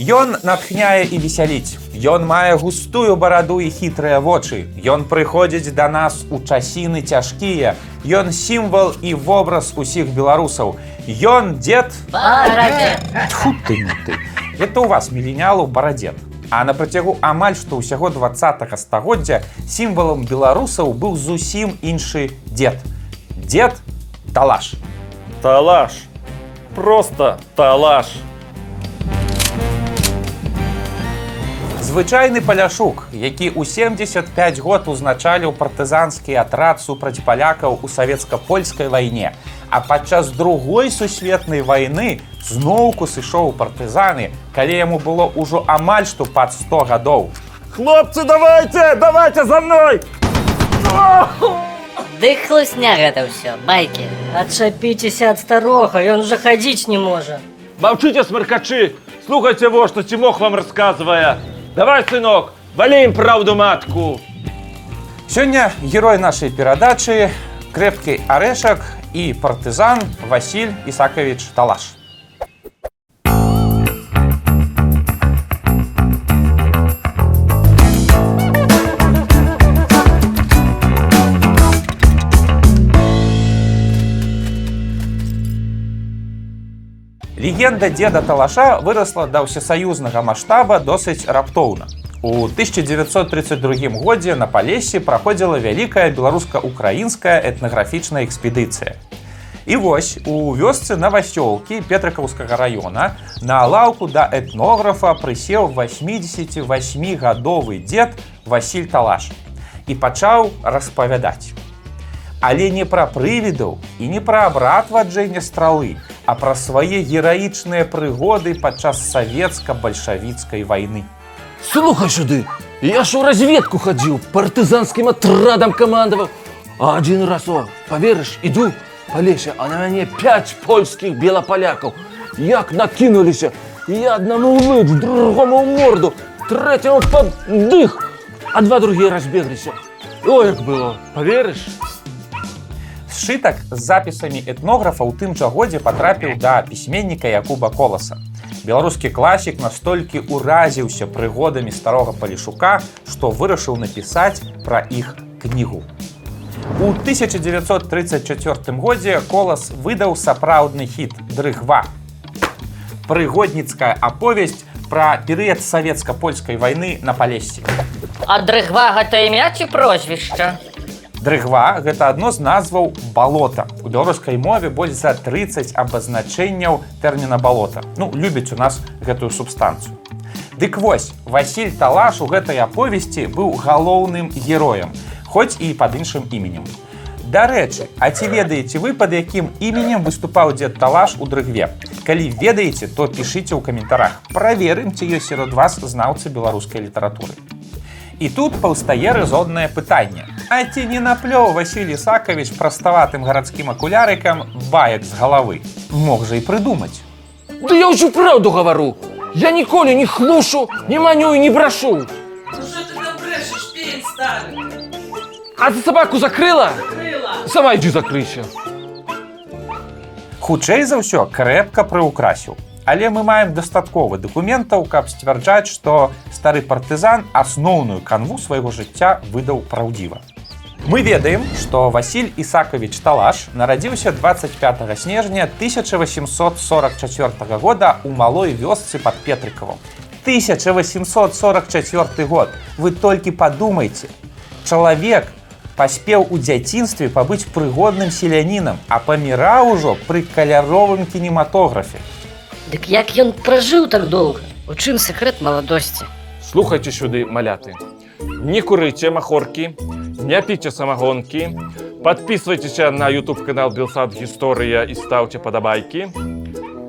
Ён натхняе і весяліць. Ён мае густую бараду і хітрыя вочы. Ён прыходзіць да нас у часіны цяжкія. Ён сімвал і вобраз усіх беларусаў. Ён дзед Тьфу ты не ты. Это у вас міленялу барадзед. А на працягу амаль што ўсяго два стагоддзя сімвалам беларусаў быў зусім іншы дзед. Дзед талаш. Талаш. Просто талаш. Звычайны паляшук, які ў 75 год узначаліў партызанскі атрад супраць палякаў у савецка-польскай вайне. А падчас другой сусветнай вайны зноўку сышоў у партызаны, калі яму было ўжо амаль што пад 100 гадоў. Хлопцы, давайте, давайте за мной! Ды хлусня гэта ўсё, байкі. Адчапіцеся ад старога, ён жа хадзіць не можа. Молчите, смеркачи! Слухайте во, что Тимох вам рассказывая. Давай, сынок, валим правду матку. Сёння герой нашай перадачы, крэпкі арэшак і партызан Васіль Ісакавіч Талаш. Легенда деда Талаша выросла да ўсесаюзнага маштаба досыць раптоўна. У 1932 годзе на палесе праходзіла вялікая беларуска-украінская этнаграфічная экспедыцыя. І вось у вёсцы навасёлкі петрыкаўскага раёна на лаўку да этнографа прысеў 88гадовы дзед Васіль Талаш і пачаў распавядаць. Але не пра прывідаў і не пра абратваджэнне стралы, а пра свае гераічныя прыгоды падчас савецка-бальшавіцкай вайны. Слухай сюды, я ж у разведку ходил, партизанским отрадом командовал. А один раз, о, поверишь, иду по лесе, а на мне пять польских белополяков. Як накинулись, я одному в лыж, другому в морду, третьему под дых, а два другие разбеглись. Ой, як было, поверишь? Сшытак з запісамі этнографа ў тым жа годзе патрапіў да пісьменніка Якуба Коласа. Беларускі класік настолькі ўразіўся прыгодамі старога палішука, што вырашыў напісаць пра іх кнігу. У 1934 годзе колас выдаў сапраўдны хіт дрыгва. Прыгодніцкая аповесць пра перыяд савецка-польскай вайны на палесе. А дрыгва гэта імя ці прозвішча? Дрыгва гэта адно з назваў балота. У беларускай мове больш за 30 абазначэнняў тэрміна балота. Ну любяць у нас гэтую субстанцыю. Дык вось Васіль Талаш у гэтай аповесці быў галоўным героем, хоць і пад іншым іменем. Дарэчы, а ці ведаеце вы пад якім іменем выступаў дзед Талаш у дрыгве. Калі ведаеце, то пішыце ў каментарах. Праверым, ці ёсць сярод вас знаўцы беларускай літаратуры. І тут паўстае рэзоннае пытанне. А ці не наплёў Васілій Сакавіч праставатым гарадскім акулярыкам баек з галавы. Мог жа і прыдумаць. Да я уже правду говорю. Я ніколі не хлушу, не маню и не старый. А ты собаку закрыла? Крыла. Сама иди закрыйся. Хутчэй за ўсё крэпка прыўкрасіў. Але мы маем дастаткова дакументаў, каб сцвярджаць, што стары партызан асноўную канву свайго жыцця выдаў праўдзіва. Мы ведаем, што Васіль Ісакавіч Талаш нарадзіўся 25 снежня 1844 года ў малой вёсцы пад Петрыкавым. 1844 год. Вы толькі падумайце. Чалавек паспеў у дзяцінстве пабыць прыгодным селянінам, а паміраў ужо пры каляровым кінематографе. Дык як ён пражыў так доўга? У чым сакрэт маладосці? Слухайте сюды, маляты. Не курыце махоркі, не піце самагонкі, подписывайтеся на YouTube канал Белсад Гісторыя і ставце падабайкі.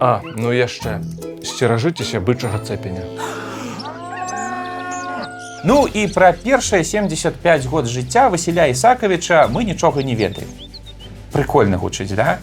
А, ну яшчэ, сцеражыцеся бычага цэпеня. Ну і пра першыя 75 год жыцця Васіля Ісакавіча мы нічога не ведаем. Прыкольна гучыць, да?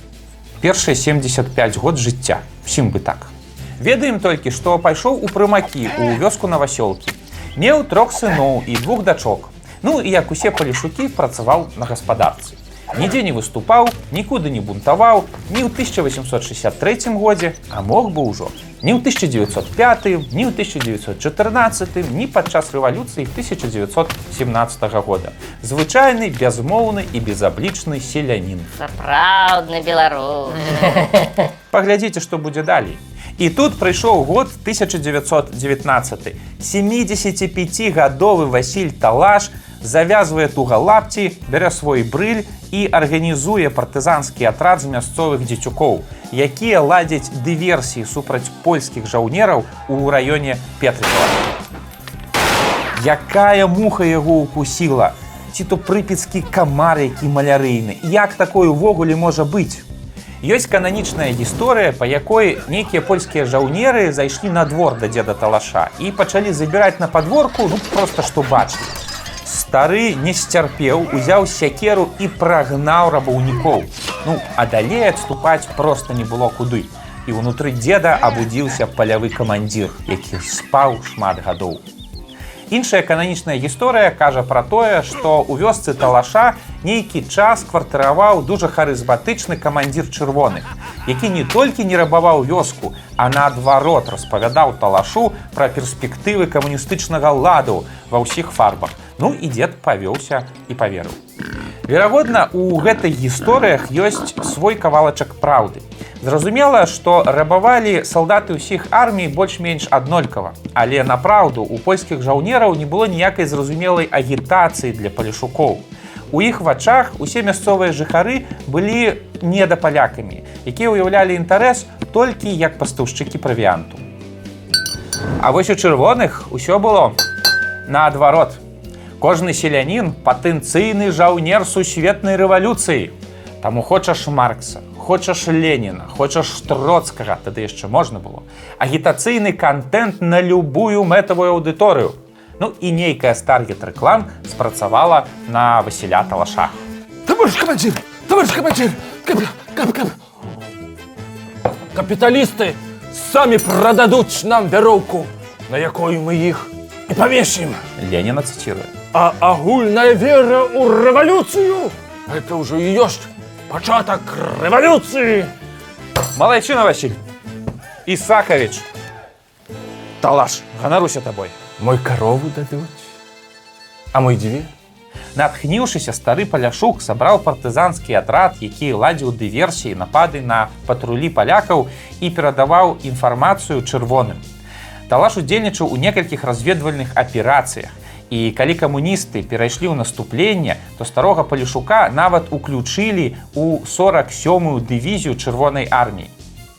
Першыя 75 год жыцця. Усім бы так. Ведаем толькі, што пайшоў у прымакі ў вёску навасёлкі. Меў трох сыноў і двух дачок. Ну і як усе палішукі працаваў на гаспадарцы. Нідзе не выступаў, нікуды не бунтаваў, ні ў 1863 годзе, а мог бы ўжо ні ў 1905, ні ў 1914, ні падчас рэвалюцыі 1917 года. Звычайны, бязмоўны і безаблічны селянін. Сапраўдны беларус. Паглядзіце, што будзе далей. І тут прыйшоў год 1919. 75гадовы Васіль Талаш завязвае тугалапці, бярэ свой брыль і арганізуе партызанскі атрад з мясцовых дзецюкоў, якія ладзяць дыверсіі супраць польскіх жаўнераў у раёне Петрыкова. Якая муха яго укусіла? Ці то прыпецкі камар, які малярыйны. Як такое ўвогуле можа быць? Ёсць кананічная гісторыя, па якой нейкія польскія жаўнеры зайшлі на двор да дзеда талаша і пачалі забіраць на падворку ну просто што бачылі. Стары не сцярпеў, узяў сякеру і прагнаў рабаўнікоў. Ну, а далей адступаць проста не было куды. І ўнутры дзеда абудзіўся палявы камандзір, які спаў шмат гадоў. Іншая кананічная гісторыя кажа пра тое, што ў вёсцы талаша нейкі час кватараваў дужа харызматычны камандзір чырвоных, які не толькі не рабаваў вёску, а наадварот распавядаў талашу пра перспектывы камуністычнага ладу ва ўсіх фарбах. Ну і дзед павёўся і паверыў. Верагодна, у гэтай гісторыях ёсць свой кавалачак праўды. Зразумела, што рабавалі салдаты ўсіх армій больш-менш аднолькава. Але на праўду у польскіх жаўнераў не было ніякай зразумелай агітацыі для палішукоў. У іх вачах усе мясцовыя жыхары былі недапалякамі, якія ўяўлялі інтарэс толькі як пастаўшчыкі правіанту. А вось у чырвоных усё было наадварот. Кожны селянін патэнцыйны жаўнер сусветнай рэвалюцыі. Таму хочаш Маркса, хочаш Леніна, хочаш троцкага, тады яшчэ можна было. Агітацыйны контент на любую мэтавую аўдыторыю. Ну і нейкая старгет рэклам спрацавала на Васіля Талаша. Товарищ командир! Товарищ командир! Кап, кап, кап. Капиталисты сами продадут нам веровку, на якой мы их и повесим. Леніна цытіруе. А агульная вера у революцию – это уже и есть початок революции. Малайчына Васіль. Ісакавіч. Талаш, ганаруся табой. Мой корову дадут, а мой две. Натхніўшыся стары паляшук сабраў партызанскі атрад, які ладзіў дыверсіі напады на патрулі палякаў і перадаваў інфармацыю чырвоным. Талаш удзельнічаў у некалькіх разведвальных аперацыях. І калі камуністы перайшлі ў наступленне, то старога палішука нават уключылі ў 47ю дывізію чырвонай арміі.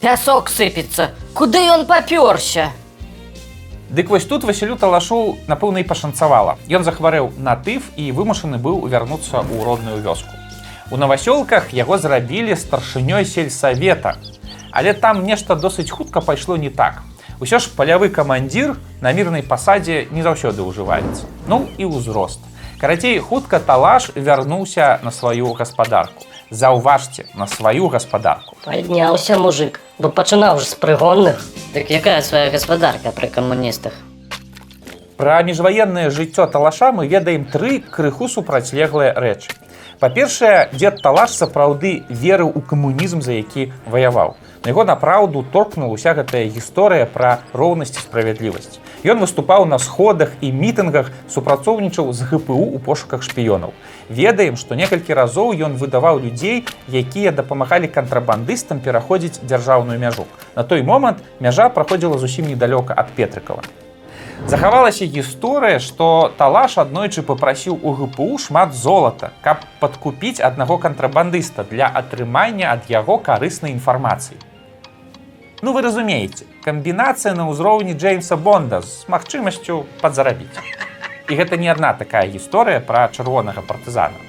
Пясок сыпецца. Куды ён папёрся? Дык вось тут Васілю талашу напэўна і пашанцавала. Ён захварэў на тыф і вымушаны быў вярнуцца ў родную вёску. У навасёлках яго зрабілі старшынёй сельсавета. Але там нешта досыць хутка пайшло не так. Усё ж палявы камандзір на мірнай пасадзе не заўсёды ўжываецца. Ну і ўзрост. Карацей, хутка талаш вярнуўся на сваю гаспадарку. Заўважце на сваю гаспадарку. Падняўся мужик, бо пачынаў ж з прыгонных. Дык якая свая гаспадарка пры камуністах? Пра міжваеннае жыццё талаша мы ведаем тры крыху супрацьлеглыя рэчы. Па-першае, дзед талаш сапраўды верыў у камунізм, за які ваяваў. На яго напраўду торкнула уся гэтая гісторыя пра роўнасць і справядлівасць. Ён выступаў на сходах і мітынгах, супрацоўнічаў з ГПУ у пошуках шпіёнаў. Ведаем, што некалькі разоў ён выдаваў людзей, якія дапамагалі кантрабандыстам пераходзіць дзяржаўную мяжу. На той момант мяжа праходзіла зусім недалёка ад Петрыкова. Захавалася гісторыя, што талаш аднойчы папрасіў у ГПУ шмат золата, каб падкупіць аднаго кантрабандыста для атрымання ад яго карыснай інфармацыі. Ну вы разумееце, камбінацыя на ўзроўні Джеймса Бонда з магчымасцю падзарабіць. І гэта не адна такая гісторыя пра чырвонага партызана.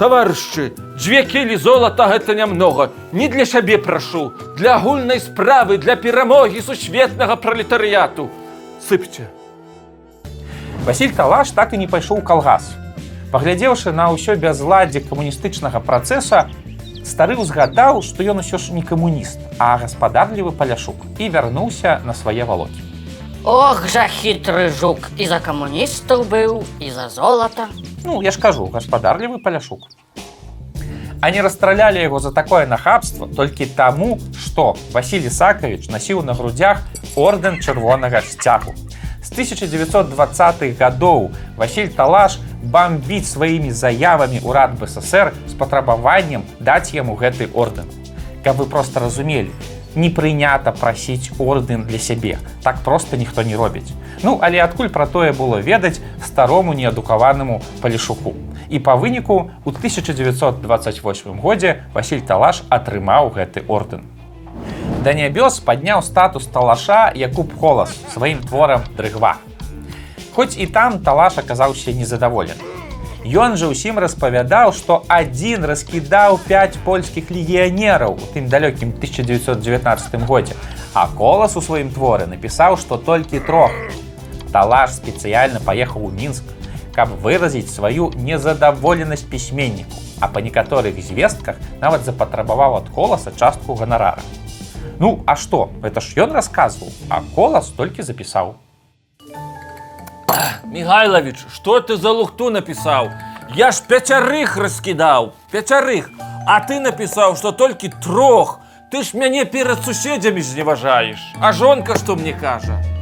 Товарищи, две кілі золота гэта нямнога. Не для сябе прашу, для агульнай справы, для перамогі сусветнага пролетарыяту. Сыпце. Васіль Талаш так і не пайшоў калгас. Паглядзеўшы на ўсё бязладдзе камуністычнага працэса, стары ўзгадаў, што ён усё ж не камуніст, а гаспадарлівы паляшук і вярнуўся на свае валокі. Ох жа хітры жук і за камуністаў быў і за золата. Ну, я ж кажу, гаспадарлівы паляшук. А не расстралялі яго за такое нахабство толькі таму, што Васілій Сакавіч насіў на грудях ордэн чырвонага сцягу. З 1920-х гадоў Васіль Талаш бамбіць сваімі заявамі ўрад БССР з патрабаваннем даць яму гэты ордэн. Каб вы проста разумелі, не прынята прасіць ордэн для сябе. Так проста ніхто не робіць. Ну, але адкуль пра тое было ведаць старому неадукаванаму палішуку. І па выніку у 1928 годзе Васіль Талаш атрымаў гэты ордэн. Да нябёс падняў статус талаша Якуб Холас сваім творам дрыгва. Хоць і там талаш аказаўся незадаволен. Ён жа ўсім распавядаў, што адзін раскідаў 5 польскіх легіянераў у тым далёкім 1919 годзе. А колас у сваім творы напісаў, што толькі трох. Талаш спецыяльна паехаў у мінск, каб выразіць сваю незадаволенасць пісьменніку, а па некаторых звестках нават запатрабаваў ад коласа частку ганарара. Ну, а што, гэта ж ён расказваў, а колас толькі запісаў. Михайлович, что ты за лухту написал? Я ж пяцярых раскидал, пяцярых. А ты написал, что только трох. Ты ж мяне перед суседзямі зневажаешь. А жонка что мне кажа?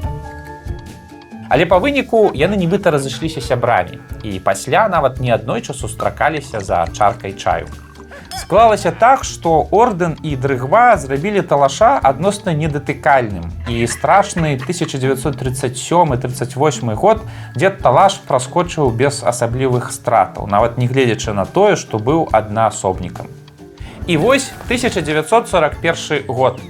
Але па выніку яны нібыта разышліся сябрамі і пасля нават не аднойчы сустракаліся за чаркай чаю. Склалася так, што ордэн і дрыгва зрабілі талаша адносна недатыкальным. І страшны 1937-38 год дзед талаш праскочыў без асаблівых стратаў, нават не гледзячы на тое, што быў аднаасобнікам. І вось 1941 год.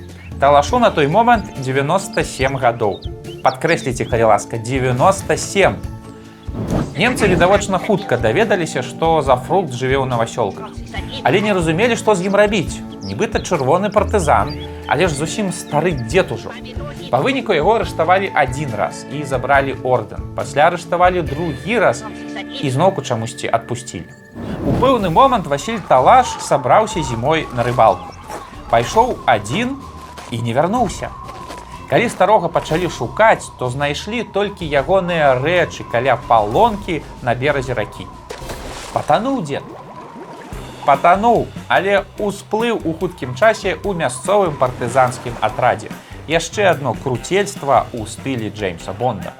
Талашу на той момант 97 гадоў. Падкрэсліце, калі ласка, 97. Немцы відавочна хутка даведаліся, што за фрукт жыве ў навасёлках. Але не разумелі, што з ім рабіць. Нібыта чырвоны партызан, але ж зусім стары дзед ужо. Па выніку яго арыштавалі адзін раз і забралі ордэн. Пасля арыштавалі другі раз і зноўку чамусьці адпусцілі. У пэўны момант Васіль Талаш сабраўся зімой на рыбалку. Пайшоў адзін і не вярнуўся. Калі старога пачалі шукаць, то знайшлі толькі ягоныя рэчы каля палонкі на беразе ракі. Патануў дзед. Патануў, але усплыў у хуткім часе ў мясцовым партызанскім атрадзе. Яшчэ адно круцельства ў стылі Джеймса Бонда.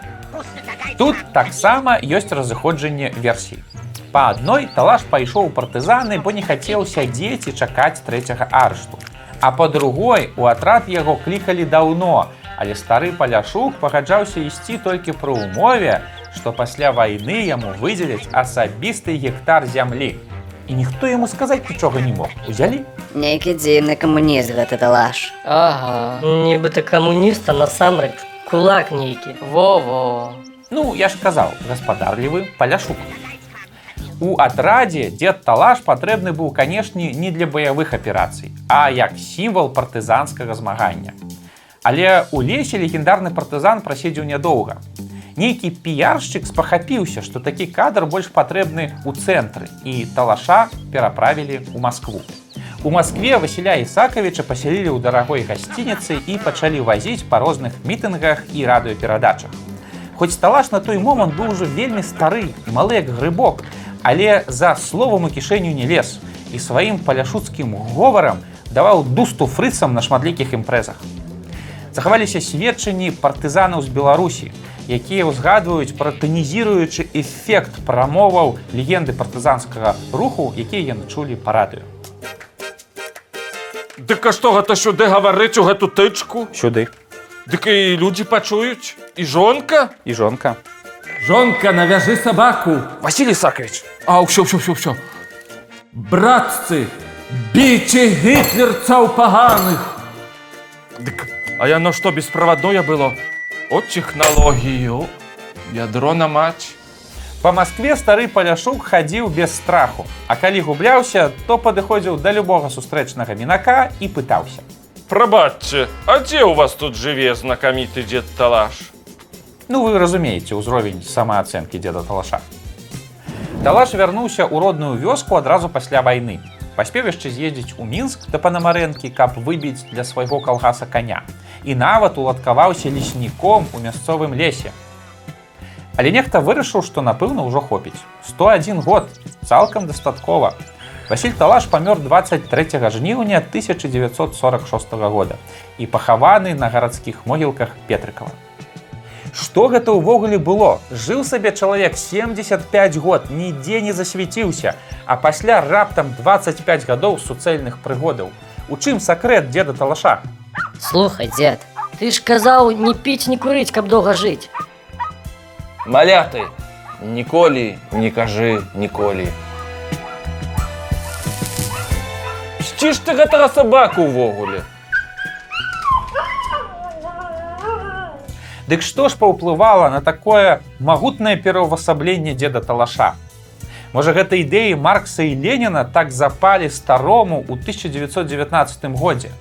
Тут таксама ёсць разыходжанне версій. Па адной талаш пайшоў партызаны, бо не хацеў сядзець і чакаць трэцяга арышту. А па другой у атрад яго клікалі даўно, але стары паляшук пагаджаўся ісці толькі пры ўмове, што пасля вайны яму выдзеляць асабісты гектар зямлі. І ніхто яму сказаць нічога не мог. Узялі. Нейкі дзіўны камуніст гэта талаш. Ага, нібыта камуніста насамрэч кулак нейкі. Во-во. Ну, я ж казаў, гаспадарлівы паляшук. У атрадзе дзед талаш патрэбны быў, канешне, не для баявых аперацый, а як сімвал партызанскага змагання. Але ў лесе легендарны партызан праседзеў нядоўга. Нейкі піяршчык спахапіўся, што такі кадр больш патрэбны ў цэнтры і талаша пераправілі ў Маскву. У Маскве Васіля Ісакавіча пасялілі ў дарагой гасцініцы і пачалі вазіць па розных мітынгах і радыёперадачах. Хоць талаш на той момант быў ужо вельмі стары і малы як грыбок, але за словам у кішэню не лез і сваім паляшуцкім говорам даваў дусту фрыцам на шматлікіх імпрэзах. Захаваліся сведчанні партызанаў з Беларусі, якія ўзгадваюць пра тонізіруючы эфект прамоваў легенды партызанскага руху, якія яны чулі па радыё. Дык а што гэта сюды гаварыць у гэту тычку? Сюды Дык і людзі пачуюць і жонка? і жонка. Жонка, навяжи собаку. Василий Исакович, А, все, все, все, все. Братцы, бейте гитлерцаў поганых. Дык, а яно што беспроводное было? От технологію. Ядро на матч. Па Маскве стары паляшук хадзіў без страху, а калі губляўся, то падыходзіў да любога сустрэчнага мінака і пытаўся. Прабачце, а дзе ў вас тут жыве знакаміты дзед Талаш? Ну вы разумееце ўзровень самаацэнкі дзеда талаша. Талаш вярнуўся ў родную вёску адразу пасля вайны. Паспеў яшчэ з'ездзіць у мінск да панамарэнкі, каб выбіць для свайго калгаса каня. І нават уладкаваўся лесніком у мясцовым лесе. Але нехта вырашыў, што напэўна ўжо хопіць. 101 год цалкам дастаткова. Васіль Талаш памёр 23 жніўня 1946 года і пахаваны на гарадскіх могілках Петрыкова. Што гэта ўвогуле было? Жыў сабе чалавек 75 год, нідзе не засвяціўся, а пасля раптам 25 гадоў суцэльных прыгодаў. У чым сакрэт деда Талаша? Слухай, дзед, ты ж казаў не піць, не курыць, каб доўга жыць. Маляты, ніколі не кажы ніколі. Ці ж ты гэтага сабаку ўвогуле? Дык што ж паўплывала на такое магутнае пераўвасабленне деда Талаша? Можа, гэта ідэі Маркса і Леніна так запалі старому ў 1919 годзе.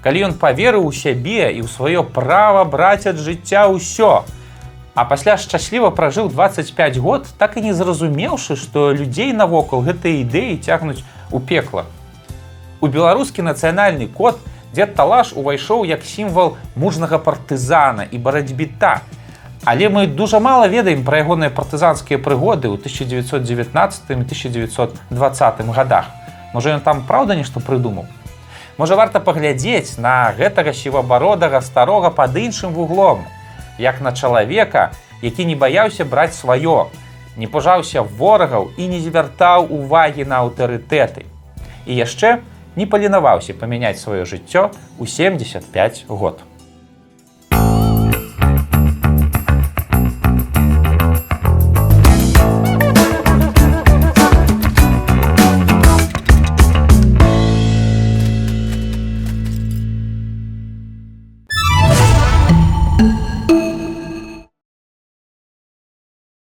Калі ён паверыў у сябе і ў сваё права браць ад жыцця ўсё, а пасля шчасліва пражыў 25 год, так і не зразумеўшы, што людзей навокал гэтыя ідэі цягнуць у пекла. У беларускі нацыянальны код дзед Талаш увайшоў як сімвал мужнага партызана і барацьбіта. Але мы дужа мала ведаем пра ягоныя партызанскія прыгоды ў 1919 1920 годах. Можа ён там праўда нешта прыдумаў. Можа варта паглядзець на гэтага сівабародага старога пад іншым вуглом, як на чалавека, які не баяўся браць сваё, не пужаўся ворагаў і не звяртаў увагі на аўтарытэты. І яшчэ не паленаваўся памяняць сваё жыццё ў 75 год.